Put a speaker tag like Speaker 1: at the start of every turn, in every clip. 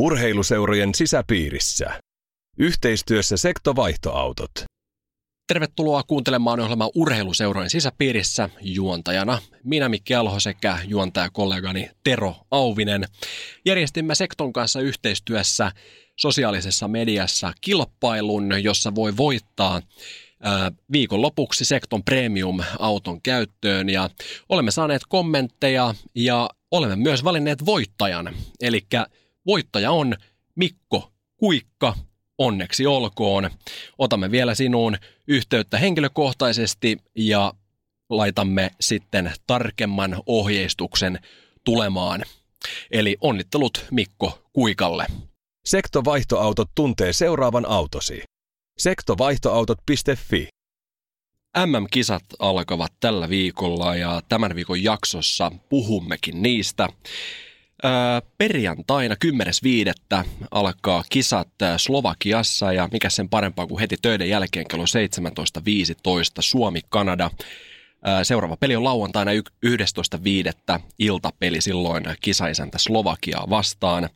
Speaker 1: Urheiluseurojen sisäpiirissä. Yhteistyössä Sektovaihtoautot.
Speaker 2: Tervetuloa kuuntelemaan ohjelmaa Urheiluseurojen sisäpiirissä juontajana. Minä Mikki Alho sekä juontajakollegani Tero Auvinen. Järjestimme Sekton kanssa yhteistyössä sosiaalisessa mediassa kilpailun, jossa voi voittaa viikonlopuksi Sekton Premium-auton käyttöön ja olemme saaneet kommentteja ja olemme myös valinneet voittajan. Eli voittaja on Mikko Kuikka, onneksi olkoon. Otamme vielä sinuun yhteyttä henkilökohtaisesti ja laitamme sitten tarkemman ohjeistuksen tulemaan. Eli onnittelut Mikko Kuikalle.
Speaker 1: Sektovaihtoautot tuntee seuraavan autosi. Sektovaihtoautot.fi
Speaker 2: MM-kisat alkavat tällä viikolla ja tämän viikon jaksossa puhummekin niistä. Perjantaina 10.5. alkaa kisat Slovakiassa ja mikä sen parempaa kuin heti töiden jälkeen kello 17.15 Suomi-Kanada. Seuraava peli on lauantaina 11.5. iltapeli silloin kisaisäntä Slovakiaa vastaan.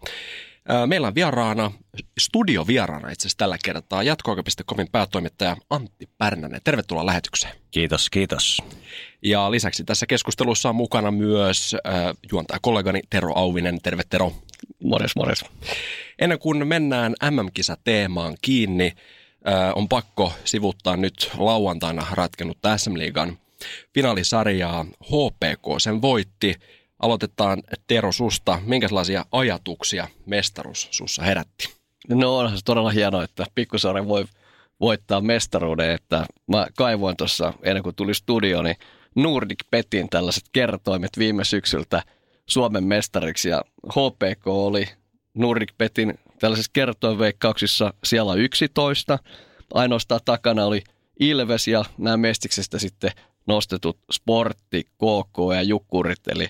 Speaker 2: Meillä on vieraana, studiovieraana itse asiassa tällä kertaa, jatkoaika.comin päätoimittaja Antti Pärnänen. Tervetuloa lähetykseen.
Speaker 3: Kiitos, kiitos.
Speaker 2: Ja lisäksi tässä keskustelussa on mukana myös äh, juontaja kollegani Tero Auvinen. Terve Tero.
Speaker 3: Morjes, morjes.
Speaker 2: Ennen kuin mennään MM-kisa-teemaan kiinni, äh, on pakko sivuttaa nyt lauantaina ratkennut SM-liigan finaalisarjaa. HPK sen voitti Aloitetaan Tero susta. Minkälaisia ajatuksia mestaruus sussa herätti?
Speaker 3: No onhan se todella hienoa, että Pikkusaari voi voittaa mestaruuden. Että mä kaivoin tuossa ennen kuin tuli studio, niin Nordic Petin tällaiset kertoimet viime syksyltä Suomen mestariksi ja HPK oli Nordic Petin tällaisissa kertoinveikkauksissa siellä 11. Ainoastaan takana oli Ilves ja nämä mestiksestä sitten nostetut Sportti, KK ja Jukkurit, eli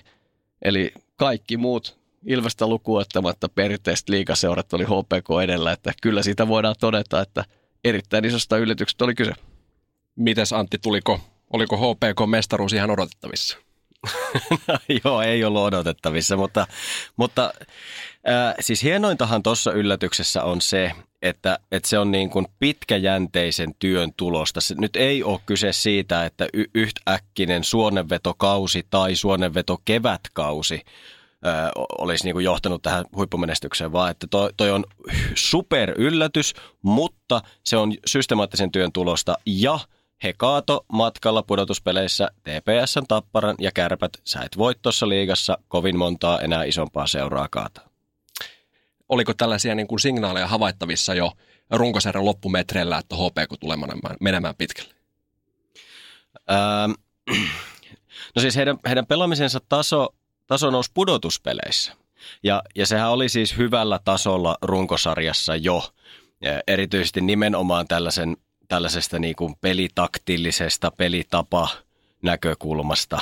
Speaker 3: Eli kaikki muut Ilvestä lukuottamatta perinteiset liikaseurat oli HPK edellä, että kyllä siitä voidaan todeta, että erittäin isosta yllätyksestä oli kyse.
Speaker 2: Mites Antti, tuliko, oliko HPK-mestaruus ihan odotettavissa?
Speaker 3: no, joo, ei ollut odotettavissa, mutta, mutta äh, siis hienointahan tuossa yllätyksessä on se, että, että se on niin kuin pitkäjänteisen työn tulosta. Se nyt ei ole kyse siitä, että y- yhtäkkinen suonenvetokausi tai suonenveto kevätkausi ö, olisi niin kuin johtanut tähän huippumenestykseen, vaan että toi, toi on super yllätys, mutta se on systemaattisen työn tulosta ja he kaato matkalla pudotuspeleissä TPSn Tapparan ja Kärpät. Sä et voi tuossa liigassa kovin montaa enää isompaa seuraa kaataa
Speaker 2: oliko tällaisia niin kuin signaaleja havaittavissa jo runkosarjan loppumetreillä, että HPK tulee menemään, menemään pitkälle?
Speaker 3: Ähm, no siis heidän, heidän pelaamisensa taso, taso nousi pudotuspeleissä. Ja, ja sehän oli siis hyvällä tasolla runkosarjassa jo, ja erityisesti nimenomaan tällaisen, tällaisesta niin kuin pelitaktillisesta pelitapa näkökulmasta.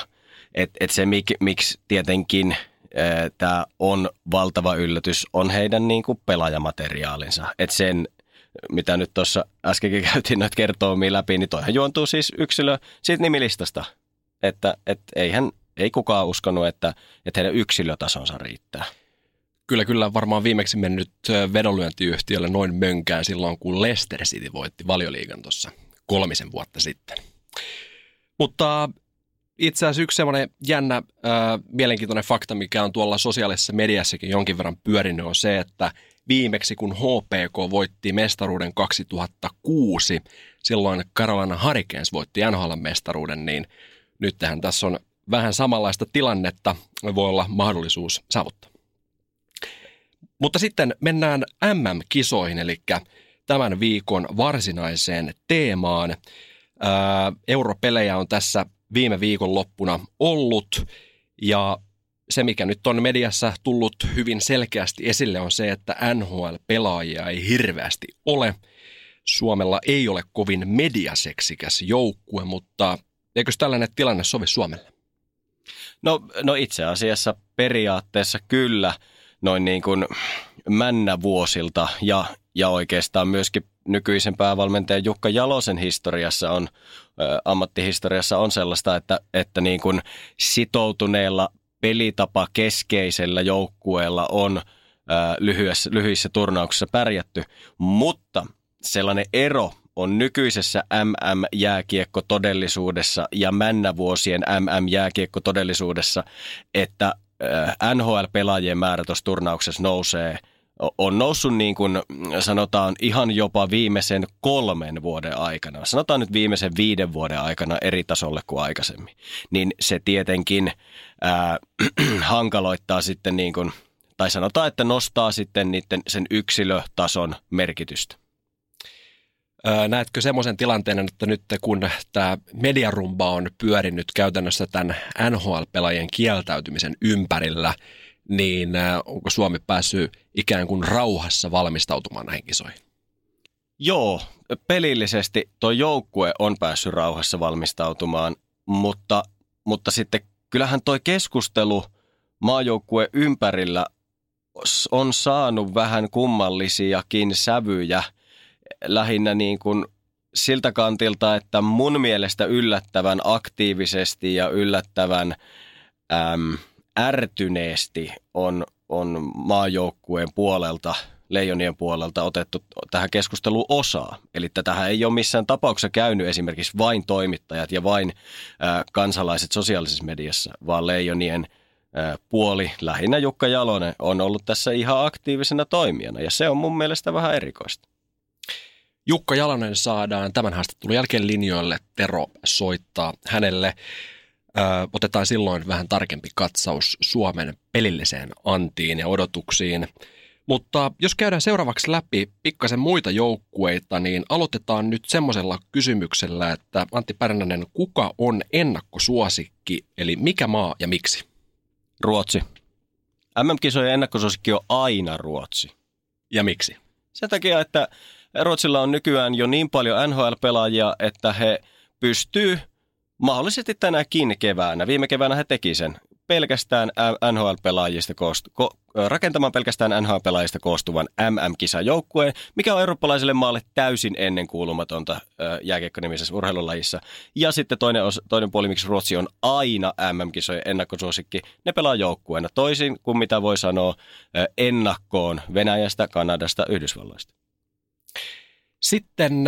Speaker 3: Että et se, mik, miksi tietenkin – tämä on valtava yllätys, on heidän niin kuin pelaajamateriaalinsa. Että sen, mitä nyt tuossa äskenkin käytiin noita kertoomia läpi, niin toihan juontuu siis yksilö siitä nimilistasta. Että et eihän, ei kukaan uskonut, että, että heidän yksilötasonsa riittää.
Speaker 2: Kyllä, kyllä varmaan viimeksi mennyt vedonlyöntiyhtiölle noin mönkään silloin, kun Leicester City voitti valioliigan tuossa kolmisen vuotta sitten. Mutta itse asiassa yksi semmoinen jännä, äh, mielenkiintoinen fakta, mikä on tuolla sosiaalisessa mediassakin jonkin verran pyörinyt, on se, että viimeksi kun HPK voitti mestaruuden 2006, silloin Carolina Hurricanes voitti NHL-mestaruuden, niin nyt tähän tässä on vähän samanlaista tilannetta, voi olla mahdollisuus saavuttaa. Mutta sitten mennään MM-kisoihin, eli tämän viikon varsinaiseen teemaan. Europelejä on tässä viime viikon loppuna ollut. Ja se, mikä nyt on mediassa tullut hyvin selkeästi esille, on se, että NHL-pelaajia ei hirveästi ole. Suomella ei ole kovin mediaseksikäs joukkue, mutta eikö tällainen tilanne sovi Suomelle?
Speaker 3: No, no itse asiassa periaatteessa kyllä noin niin kuin männävuosilta ja, ja oikeastaan myöskin nykyisen päävalmentajan Jukka Jalosen historiassa on, ammattihistoriassa on sellaista, että, että niin kuin sitoutuneella pelitapa keskeisellä joukkueella on ää, lyhyessä, lyhyissä turnauksissa pärjätty, mutta sellainen ero on nykyisessä MM-jääkiekko-todellisuudessa ja männävuosien MM-jääkiekko-todellisuudessa, että NHL-pelaajien määrä tuossa turnauksessa nousee – on noussut niin kuin sanotaan ihan jopa viimeisen kolmen vuoden aikana, sanotaan nyt viimeisen viiden vuoden aikana eri tasolle kuin aikaisemmin, niin se tietenkin ää, hankaloittaa sitten niin kuin, tai sanotaan, että nostaa sitten niiden sen yksilötason merkitystä.
Speaker 2: Näetkö semmoisen tilanteen, että nyt kun tämä mediarumba on pyörinyt käytännössä tämän NHL-pelaajien kieltäytymisen ympärillä, niin onko Suomi päässyt ikään kuin rauhassa valmistautumaan näihin kisoihin?
Speaker 3: Joo, pelillisesti tuo joukkue on päässyt rauhassa valmistautumaan, mutta, mutta sitten kyllähän tuo keskustelu maajoukkue ympärillä on saanut vähän kummallisiakin sävyjä lähinnä niin kuin siltä kantilta, että mun mielestä yllättävän aktiivisesti ja yllättävän äm, ärtyneesti on, on maajoukkueen puolelta, leijonien puolelta otettu tähän keskusteluun osaa. Eli tätähän ei ole missään tapauksessa käynyt esimerkiksi vain toimittajat ja vain ää, kansalaiset sosiaalisessa mediassa, vaan leijonien puoli, lähinnä Jukka Jalonen, on ollut tässä ihan aktiivisena toimijana ja se on mun mielestä vähän erikoista.
Speaker 2: Jukka Jalonen saadaan tämän haastattelun jälkeen linjoille. Tero soittaa hänelle. Ö, otetaan silloin vähän tarkempi katsaus Suomen pelilliseen antiin ja odotuksiin. Mutta jos käydään seuraavaksi läpi pikkasen muita joukkueita, niin aloitetaan nyt semmoisella kysymyksellä, että Antti Pärnänen, kuka on ennakkosuosikki, eli mikä maa ja miksi?
Speaker 3: Ruotsi. MM-kisojen ennakkosuosikki on aina Ruotsi.
Speaker 2: Ja miksi?
Speaker 3: Sen takia, että Ruotsilla on nykyään jo niin paljon NHL-pelaajia, että he pystyy mahdollisesti tänäkin keväänä, viime keväänä he teki sen, pelkästään NHL-pelaajista koostu, ko, rakentamaan pelkästään NHL-pelaajista koostuvan MM-kisajoukkueen, mikä on eurooppalaiselle maalle täysin ennenkuulumatonta jääkiekkonimisessä urheilulajissa. Ja sitten toinen, os, toinen puoli, miksi Ruotsi on aina MM-kisojen ennakkosuosikki, ne pelaa joukkueena toisin kuin mitä voi sanoa ennakkoon Venäjästä, Kanadasta, Yhdysvalloista.
Speaker 2: Sitten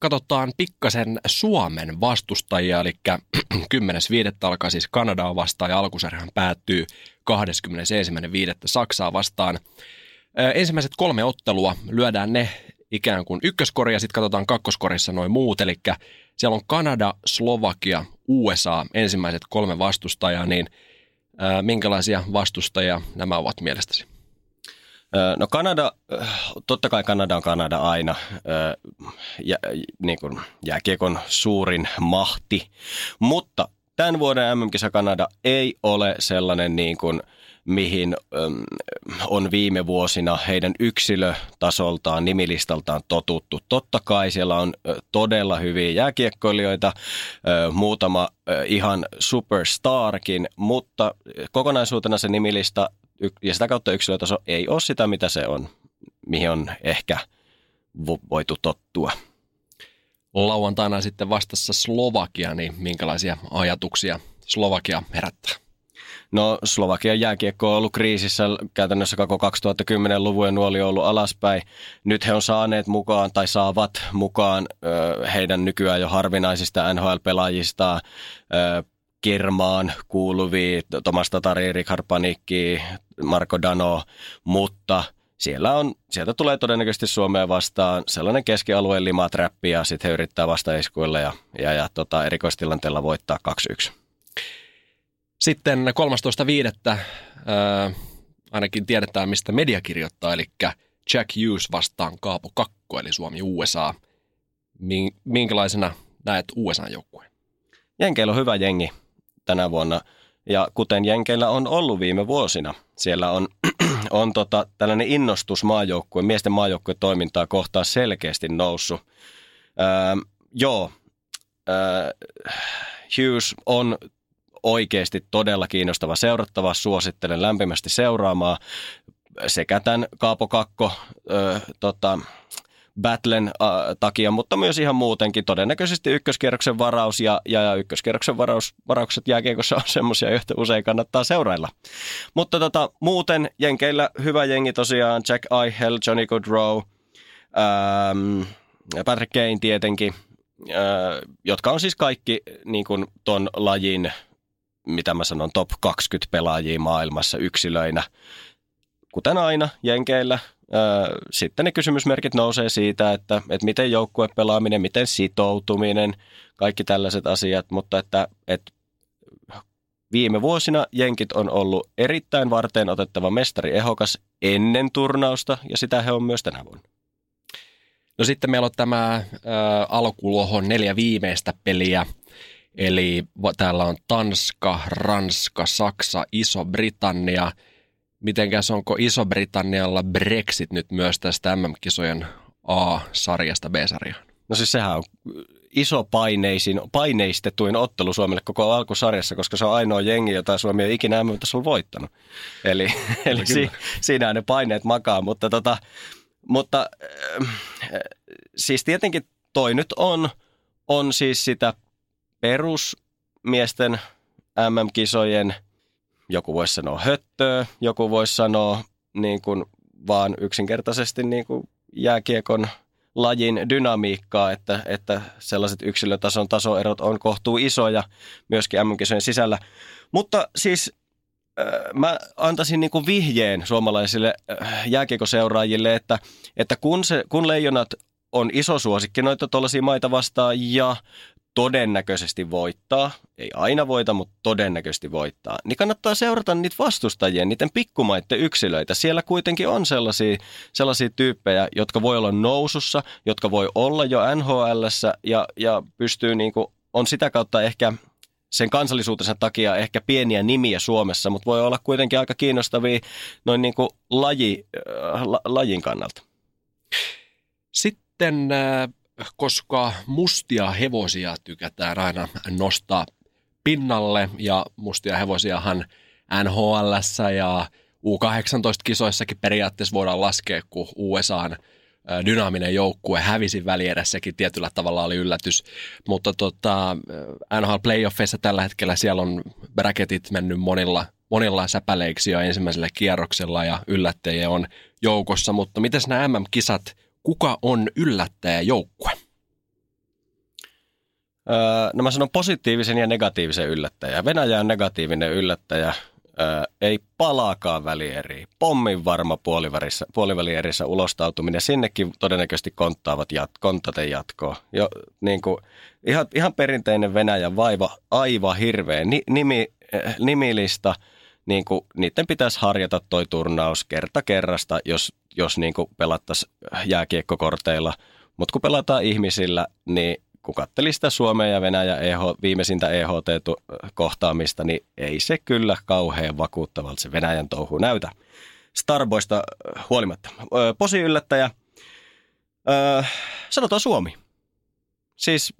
Speaker 2: katsotaan pikkasen Suomen vastustajia, eli 10.5. alkaa siis Kanadaa vastaan ja alkusarjahan päättyy 21.5. Saksaa vastaan. Ensimmäiset kolme ottelua lyödään ne ikään kuin ykköskori ja sitten katsotaan kakkoskorissa noin muut, eli siellä on Kanada, Slovakia, USA ensimmäiset kolme vastustajaa, niin minkälaisia vastustajia nämä ovat mielestäsi?
Speaker 3: No Kanada, totta kai Kanada on Kanada aina, ja, niin kuin jääkiekon suurin mahti, mutta tämän vuoden MM-kisa Kanada ei ole sellainen niin kuin, mihin on viime vuosina heidän yksilötasoltaan, nimilistaltaan totuttu. Totta kai siellä on todella hyviä jääkiekkoilijoita, muutama ihan superstarkin, mutta kokonaisuutena se nimilista ja sitä kautta yksilötaso ei ole sitä, mitä se on, mihin on ehkä voitu tottua.
Speaker 2: Lauantaina sitten vastassa Slovakia, niin minkälaisia ajatuksia Slovakia herättää?
Speaker 3: No Slovakian jääkiekko on ollut kriisissä käytännössä koko 2010-luvun ja nuoli on ollut alaspäin. Nyt he on saaneet mukaan tai saavat mukaan ö, heidän nykyään jo harvinaisista NHL-pelaajista Kermaan kuuluvia, Tomas Tatari, Richard Panikki, Marko Dano, mutta siellä on, sieltä tulee todennäköisesti Suomea vastaan sellainen keskialueen limatrappi ja sitten he yrittää vastaiskuilla ja, ja, ja tota, erikoistilanteella voittaa 2-1.
Speaker 2: Sitten 13.5. Äh, ainakin tiedetään, mistä media kirjoittaa, eli Jack Hughes vastaan Kaapo Kakko, eli Suomi-USA. Minkälaisena näet USA-joukkueen?
Speaker 3: Jenkeillä on hyvä jengi tänä vuonna. Ja kuten Jenkeillä on ollut viime vuosina, siellä on, on tota, tällainen innostus maajoukkue, miesten maajoukkue toimintaa kohtaan selkeästi noussut. Öö, joo, öö, Hughes on oikeasti todella kiinnostava seurattava. Suosittelen lämpimästi seuraamaan sekä tämän Kaapo Kakko öö, tota, battlen äh, takia, mutta myös ihan muutenkin. Todennäköisesti ykköskierroksen varaus ja, ja, ykköskierroksen varaus, varaukset jääkiekossa on semmoisia, joita usein kannattaa seurailla. Mutta tota, muuten Jenkeillä hyvä jengi tosiaan, Jack Eichel, Johnny Goodrow, ähm, Patrick Kane tietenkin, äh, jotka on siis kaikki niin kuin ton lajin, mitä mä sanon, top 20 pelaajia maailmassa yksilöinä. Kuten aina Jenkeillä, sitten ne kysymysmerkit nousee siitä, että, että miten joukkuepelaaminen, miten sitoutuminen, kaikki tällaiset asiat, mutta että, että viime vuosina Jenkit on ollut erittäin varteen otettava mestari ehokas ennen turnausta ja sitä he on myös tänä vuonna.
Speaker 2: No sitten meillä on tämä äh, alkulohon neljä viimeistä peliä. Eli täällä on Tanska, Ranska, Saksa, Iso-Britannia – mitenkäs onko Iso-Britannialla Brexit nyt myös tästä MM-kisojen A-sarjasta B-sarjaan?
Speaker 3: No siis sehän on iso paineisin, paineistetuin ottelu Suomelle koko alkusarjassa, koska se on ainoa jengi, jota Suomi ei ikinä mm on voittanut. Eli, eli si, siinä ne paineet makaa, mutta, tota, mutta äh, siis tietenkin toi nyt on, on siis sitä perusmiesten MM-kisojen – joku voisi sanoa höttöä, joku voisi sanoa niin kuin vaan yksinkertaisesti niin kuin jääkiekon lajin dynamiikkaa, että, että sellaiset yksilötason tasoerot on kohtuu isoja myöskin mm sisällä. Mutta siis äh, mä antaisin niin kuin vihjeen suomalaisille äh, jääkiekoseuraajille, että, että kun, se, kun leijonat on iso suosikki noita tuollaisia maita vastaan ja todennäköisesti voittaa, ei aina voita, mutta todennäköisesti voittaa, niin kannattaa seurata niitä vastustajia, niiden pikkumaiden yksilöitä. Siellä kuitenkin on sellaisia, sellaisia tyyppejä, jotka voi olla nousussa, jotka voi olla jo nhl ja, ja pystyy niin kuin, on sitä kautta ehkä sen kansallisuutensa takia ehkä pieniä nimiä Suomessa, mutta voi olla kuitenkin aika kiinnostavia noin niin kuin laji, äh, la, lajin kannalta.
Speaker 2: Sitten äh koska mustia hevosia tykätään aina nostaa pinnalle ja mustia hevosiahan NHL ja U18-kisoissakin periaatteessa voidaan laskea, kun USAn dynaaminen joukkue hävisi välierässäkin tietyllä tavalla oli yllätys, mutta tota, NHL playoffeissa tällä hetkellä siellä on bracketit mennyt monilla, monilla säpäleiksi jo ensimmäisellä kierroksella ja yllättäjiä on joukossa, mutta miten nämä MM-kisat kuka on yllättäjäjoukkue?
Speaker 3: Öö, no mä sanon positiivisen ja negatiivisen yllättäjä. Venäjä on negatiivinen yllättäjä. Öö, ei palaakaan välieri. Pommin varma puolivälierissä ulostautuminen. Sinnekin todennäköisesti konttaavat jat, konttaten jatkoa. Jo, niin kuin, ihan, ihan perinteinen Venäjän vaiva, aivan hirveä Ni, nimi, äh, nimilista. Niin kuin, niiden pitäisi harjata toi turnaus kerta kerrasta, jos jos niin pelattaisiin jääkiekkokorteilla. Mutta kun pelataan ihmisillä, niin kun katseli sitä Suomea ja Venäjä EH, viimeisintä EHT-kohtaamista, niin ei se kyllä kauhean vakuuttavalta se Venäjän touhu näytä. Starboista huolimatta. Posi yllättäjä. Öö, sanotaan Suomi. Siis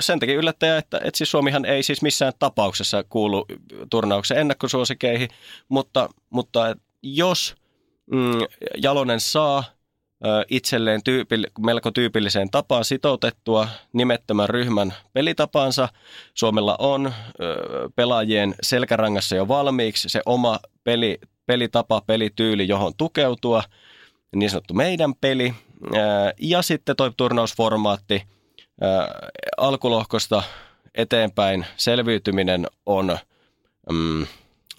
Speaker 3: sen takia yllättäjä, että, että siis Suomihan ei siis missään tapauksessa kuulu turnauksen ennakkosuosikeihin, mutta, mutta jos – mm, Jalonen saa itselleen tyypil, melko tyypilliseen tapaan sitoutettua nimettömän ryhmän pelitapaansa. Suomella on pelaajien selkärangassa jo valmiiksi se oma peli, pelitapa, pelityyli, johon tukeutua, niin sanottu meidän peli. Ja sitten tuo turnausformaatti alkulohkosta eteenpäin selviytyminen on, mm,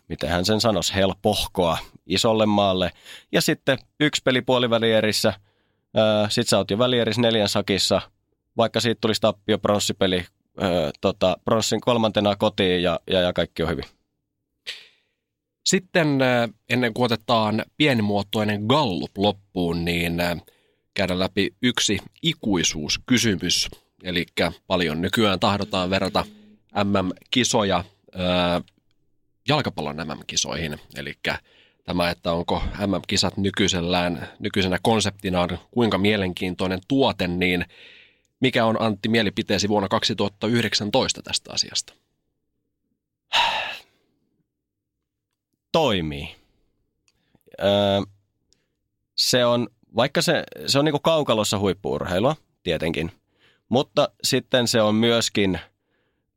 Speaker 3: miten hän sen sanoisi, helpohkoa isolle maalle. Ja sitten yksi peli puolivälierissä, sitten sä oot jo välierissä neljän sakissa, vaikka siitä tulisi tappio pronssipeli tota, pronssin kolmantena kotiin ja, ja, ja kaikki on hyvin.
Speaker 2: Sitten ennen kuin otetaan pienimuotoinen gallup loppuun, niin käydään läpi yksi ikuisuuskysymys. Eli paljon nykyään tahdotaan verrata MM-kisoja jalkapallon MM-kisoihin. Eli tämä, että onko MM-kisat nykyisellään, nykyisenä konseptinaan kuinka mielenkiintoinen tuote, niin mikä on Antti mielipiteesi vuonna 2019 tästä asiasta?
Speaker 3: Toimii. Öö, se on vaikka se, se on niin kuin kaukalossa huippuurheilua, tietenkin, mutta sitten se on myöskin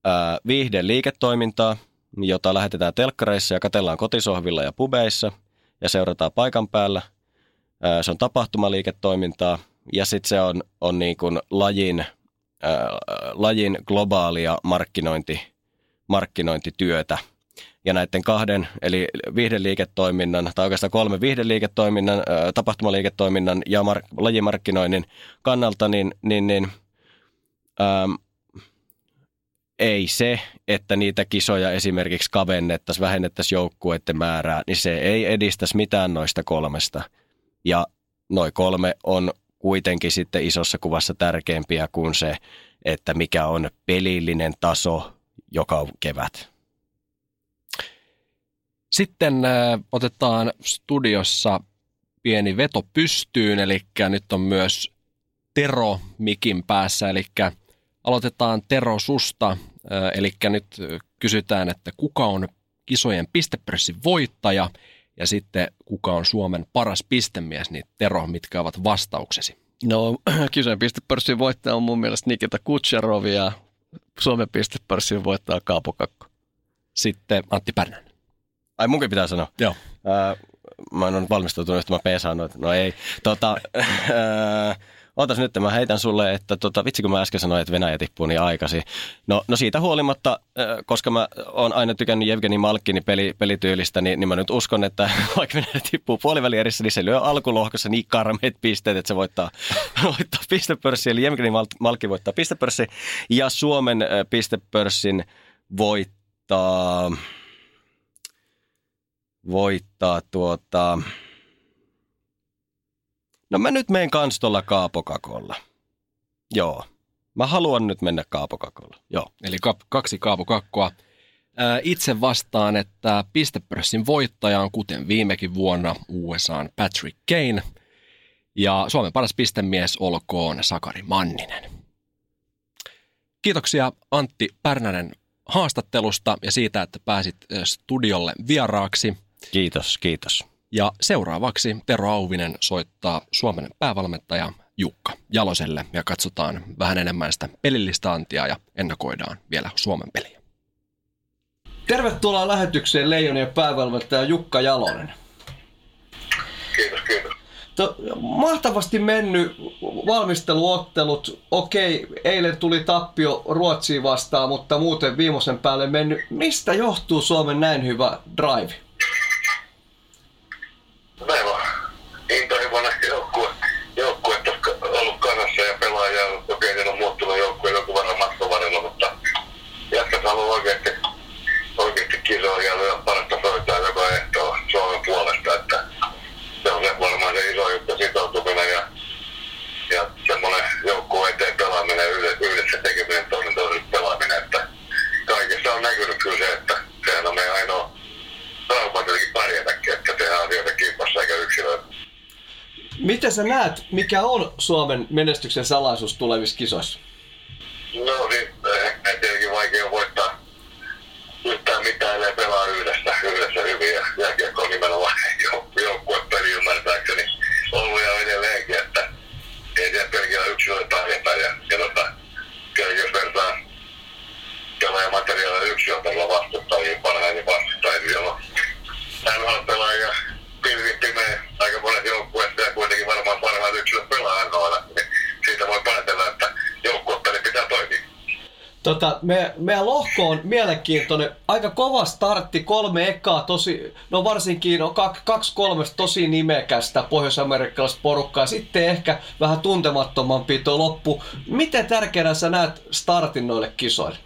Speaker 3: ää, viihde liiketoimintaa, jota lähetetään telkkareissa ja katellaan kotisohvilla ja pubeissa ja seurataan paikan päällä. Ää, se on tapahtumaliiketoimintaa ja sitten se on, on niin kuin lajin, ää, lajin globaalia markkinointi, markkinointityötä – ja näiden kahden, eli viihdeliiketoiminnan, tai oikeastaan kolme viihdeliiketoiminnan, tapahtumaliiketoiminnan ja mar- lajimarkkinoinnin kannalta, niin, niin, niin äm, ei se, että niitä kisoja esimerkiksi kavennettaisiin, vähennettäisiin joukkueiden määrää, niin se ei edistäisi mitään noista kolmesta. Ja noin kolme on kuitenkin sitten isossa kuvassa tärkeämpiä kuin se, että mikä on pelillinen taso joka kevät.
Speaker 2: Sitten äh, otetaan studiossa pieni veto pystyyn, eli nyt on myös Tero mikin päässä, eli aloitetaan Tero susta, eli nyt kysytään, että kuka on kisojen pistepörssin voittaja ja sitten kuka on Suomen paras pistemies, niin Tero, mitkä ovat vastauksesi?
Speaker 4: No kisojen pistepörssin voittaja on mun mielestä Nikita Kutserov ja Suomen pistepörssin voittaja Kaapo Kakko.
Speaker 2: Sitten Antti Pärnän.
Speaker 3: Ai munkin pitää sanoa?
Speaker 2: Joo.
Speaker 3: Ää, mä en ole valmistautunut, että mä peesaan noita. No ei. Tota, ää, Ootas nyt, mä heitän sulle, että tota, vitsi kun mä äsken sanoin, että Venäjä tippuu niin aikaisin. No, no siitä huolimatta, koska mä oon aina tykännyt Jevgeni Malkkini peli, pelityylistä, niin, niin mä nyt uskon, että vaikka Venäjä tippuu puolivälierissä, niin se lyö alkulohkossa niin karmeet pisteet, että se voittaa, voittaa pistepörssi. Eli Jevgeni Malkki voittaa pistepörssi ja Suomen pistepörssin voittaa voittaa tuota... No mä nyt menen kans tuolla Kaapokakolla. Joo. Mä haluan nyt mennä Kaapokakolla. Joo.
Speaker 2: Eli kap, kaksi Kaapokakkoa. itse vastaan, että pistepörssin voittaja on kuten viimekin vuonna USAn Patrick Kane. Ja Suomen paras pistemies olkoon Sakari Manninen. Kiitoksia Antti Pärnänen haastattelusta ja siitä, että pääsit studiolle vieraaksi –
Speaker 3: Kiitos, kiitos.
Speaker 2: Ja seuraavaksi Tero Auvinen soittaa Suomen päävalmentaja Jukka Jaloselle ja katsotaan vähän enemmän sitä pelillistä antia ja ennakoidaan vielä Suomen peliä.
Speaker 5: Tervetuloa lähetykseen Leijonien päävalmentaja Jukka Jalonen.
Speaker 6: Kiitos, kiitos.
Speaker 5: To, mahtavasti mennyt valmisteluottelut. Okei, eilen tuli tappio Ruotsiin vastaan, mutta muuten viimeisen päälle mennyt. Mistä johtuu Suomen näin hyvä drive?
Speaker 6: meillä on intohimoinen joukkue, joukkue ollut kanassa ja pelaajia, okei, okay, on muuttunut joukkue joku verran matkan varrella, mutta jätkät haluaa oikeasti, oikeasti kisoa ja lyö parasta soittaa joka ehto Suomen puolesta, että se on se varmaan se iso juttu sitoutuminen ja, ja semmoinen joukkueen eteen pelaaminen, yhdessä tekeminen, toinen toisen pelaaminen, että kaikessa on näkynyt kyllä se, että sehän on meidän ainoa trauma tietenkin pärjätäkin, että tehdään asioita kimpassa eikä yksilöitä.
Speaker 5: Miten sä näet, mikä on Suomen menestyksen salaisuus tulevissa kisoissa?
Speaker 6: No niin, ehkä tietenkin vaikea voittaa yhtään mitään, ellei pelaa yhdessä, yhdessä hyvin. Ja jääkiekko on nimenomaan joukkuepeli ymmärtääkseni ollut ja edelleenkin, että ei siellä pelkillä yksilöitä pärjätä. Ja, ja tota, kyllä jos vertaa pelaajamateriaalia yksilötasolla vastustajiin parhaiten vastustajia, jolloin NHL-pelaajia pilvi pimeä aika monet joukkueet ja kuitenkin varmaan parhaat yksilöt pelaa NHL, niin siitä voi päätellä, että joukkuepeli pitää toimia.
Speaker 5: Tota, me, meidän lohko on mielenkiintoinen. Aika kova startti, kolme ekaa, tosi, no varsinkin no, kaksi kolmesta tosi nimekästä pohjois-amerikkalaista porukkaa. Sitten ehkä vähän tuntemattomampi tuo loppu. Miten tärkeänä sä näet startin noille kisoille?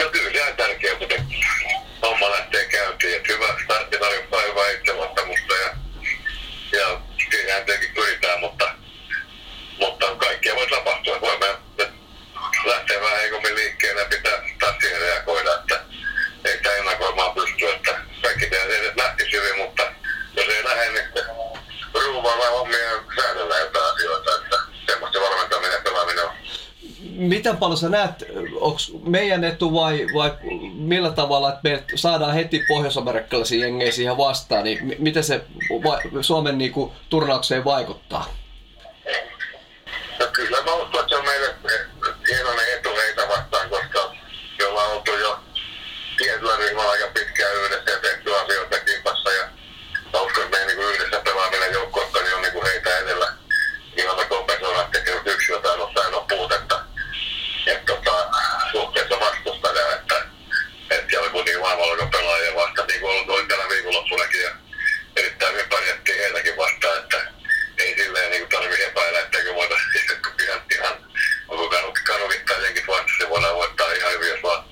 Speaker 6: No kyllä se on tärkeää, kun homma lähtee käyntiin. Että hyvä startti tarjoaa hyvää itseluottamusta ja, ja siihen tietenkin pyritään, mutta, mutta kaikkea voi tapahtua. Voimme lähteä vähän heikommin liikkeelle ja pitää taas siihen reagoida, että ei sitä ennakoimaan pysty, että kaikki tehdään että lähtisi hyvin, mutta jos ei lähde, niin ruuvailla hommia ja säädellä jotain asioita, että semmoista valmentaminen ja pelaaminen on
Speaker 5: miten paljon sä näet, onko meidän etu vai, vai millä tavalla, että me saadaan heti pohjois-amerikkalaisia jengejä siihen vastaan, niin miten se Suomen niin kuin, turnaukseen vaikuttaa?
Speaker 6: No kyllä mä uskon, että se on meille hienoinen etu heitä vastaan, koska me ollaan oltu jo tietyllä ryhmällä aika pitkään yhdessä ja tehty asioita kimpassa. Ja mä uskon, että meidän niin yhdessä pelaaminen joukkuetta niin on niin heitä edellä. Niin me kompensoidaan, että jos yksi jotain on saanut puutetta. Että tota, suhteessa vastustaja, että, että siellä on kuitenkin maailmanluokan pelaajia vasta, niin kuin oli tällä viikonloppunakin. Ja erittäin hyvin pärjättiin heitäkin vastaan, että ei silleen niin tarvitse epäillä, etteikö voida ihan, ihan onko kanut, kanuvittaa jenkin vasta, se voidaan voittaa ihan hyvin, jos vaan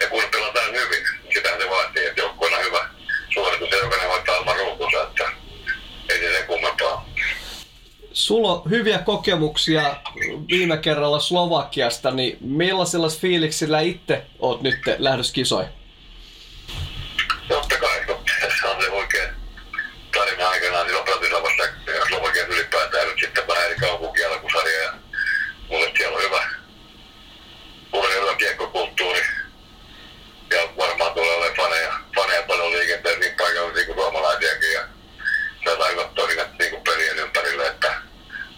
Speaker 6: ja kun pelataan hyvin, niin sitähän se vaatii, että joukkueena on hyvä suoritus ja jokainen hoitaa oman ruukunsa, että ei se sen kummempaa.
Speaker 5: Sulla on hyviä kokemuksia viime kerralla Slovakiasta, niin millaisella fiiliksillä itse oot nyt lähdössä kisoihin?
Speaker 6: Totta kai, kun se on se oikein tarina aikanaan, niin operatiivisavassa ja Slovakian ylipäätään nyt sitten vähän eri kaupunki alkusarja ja mulle siellä on hyvä, mulla on hyvä kiekkokulttuuri ja varmaan tulee olemaan faneja, faneja paljon liikenteen niin paikallisia kuin suomalaisiakin ja se on katsoo niin kuin pelien ympärille, että,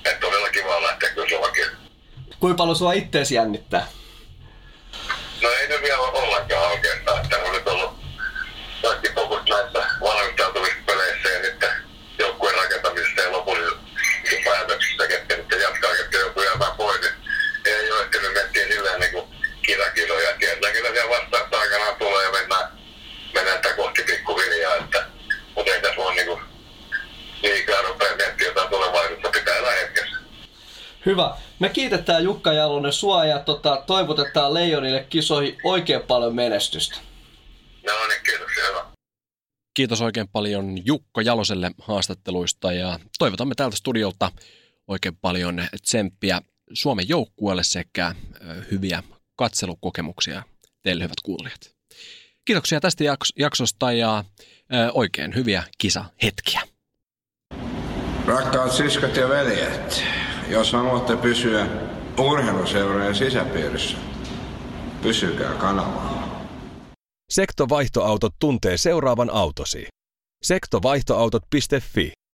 Speaker 6: että todella kiva lähteä kyllä Slovakiaan.
Speaker 5: Kuinka paljon sua ittees jännittää? Hyvä. Me kiitetään Jukka Jalonen sua ja tota, toivotetaan Leijonille kisoihin oikein paljon menestystä.
Speaker 6: No niin, kiitoksia, hyvä.
Speaker 2: Kiitos oikein paljon Jukka Jaloselle haastatteluista ja toivotamme täältä studiolta oikein paljon tsemppiä Suomen joukkueelle sekä hyviä katselukokemuksia teille hyvät kuulijat. Kiitoksia tästä jaksosta ja oikein hyviä kisahetkiä.
Speaker 7: Rakkaat siskot ja veljet, jos haluatte pysyä urheiluseurojen sisäpiirissä, pysykää kanavalla.
Speaker 1: Sektovaihtoautot tuntee seuraavan autosi. Sektovaihtoautot.fi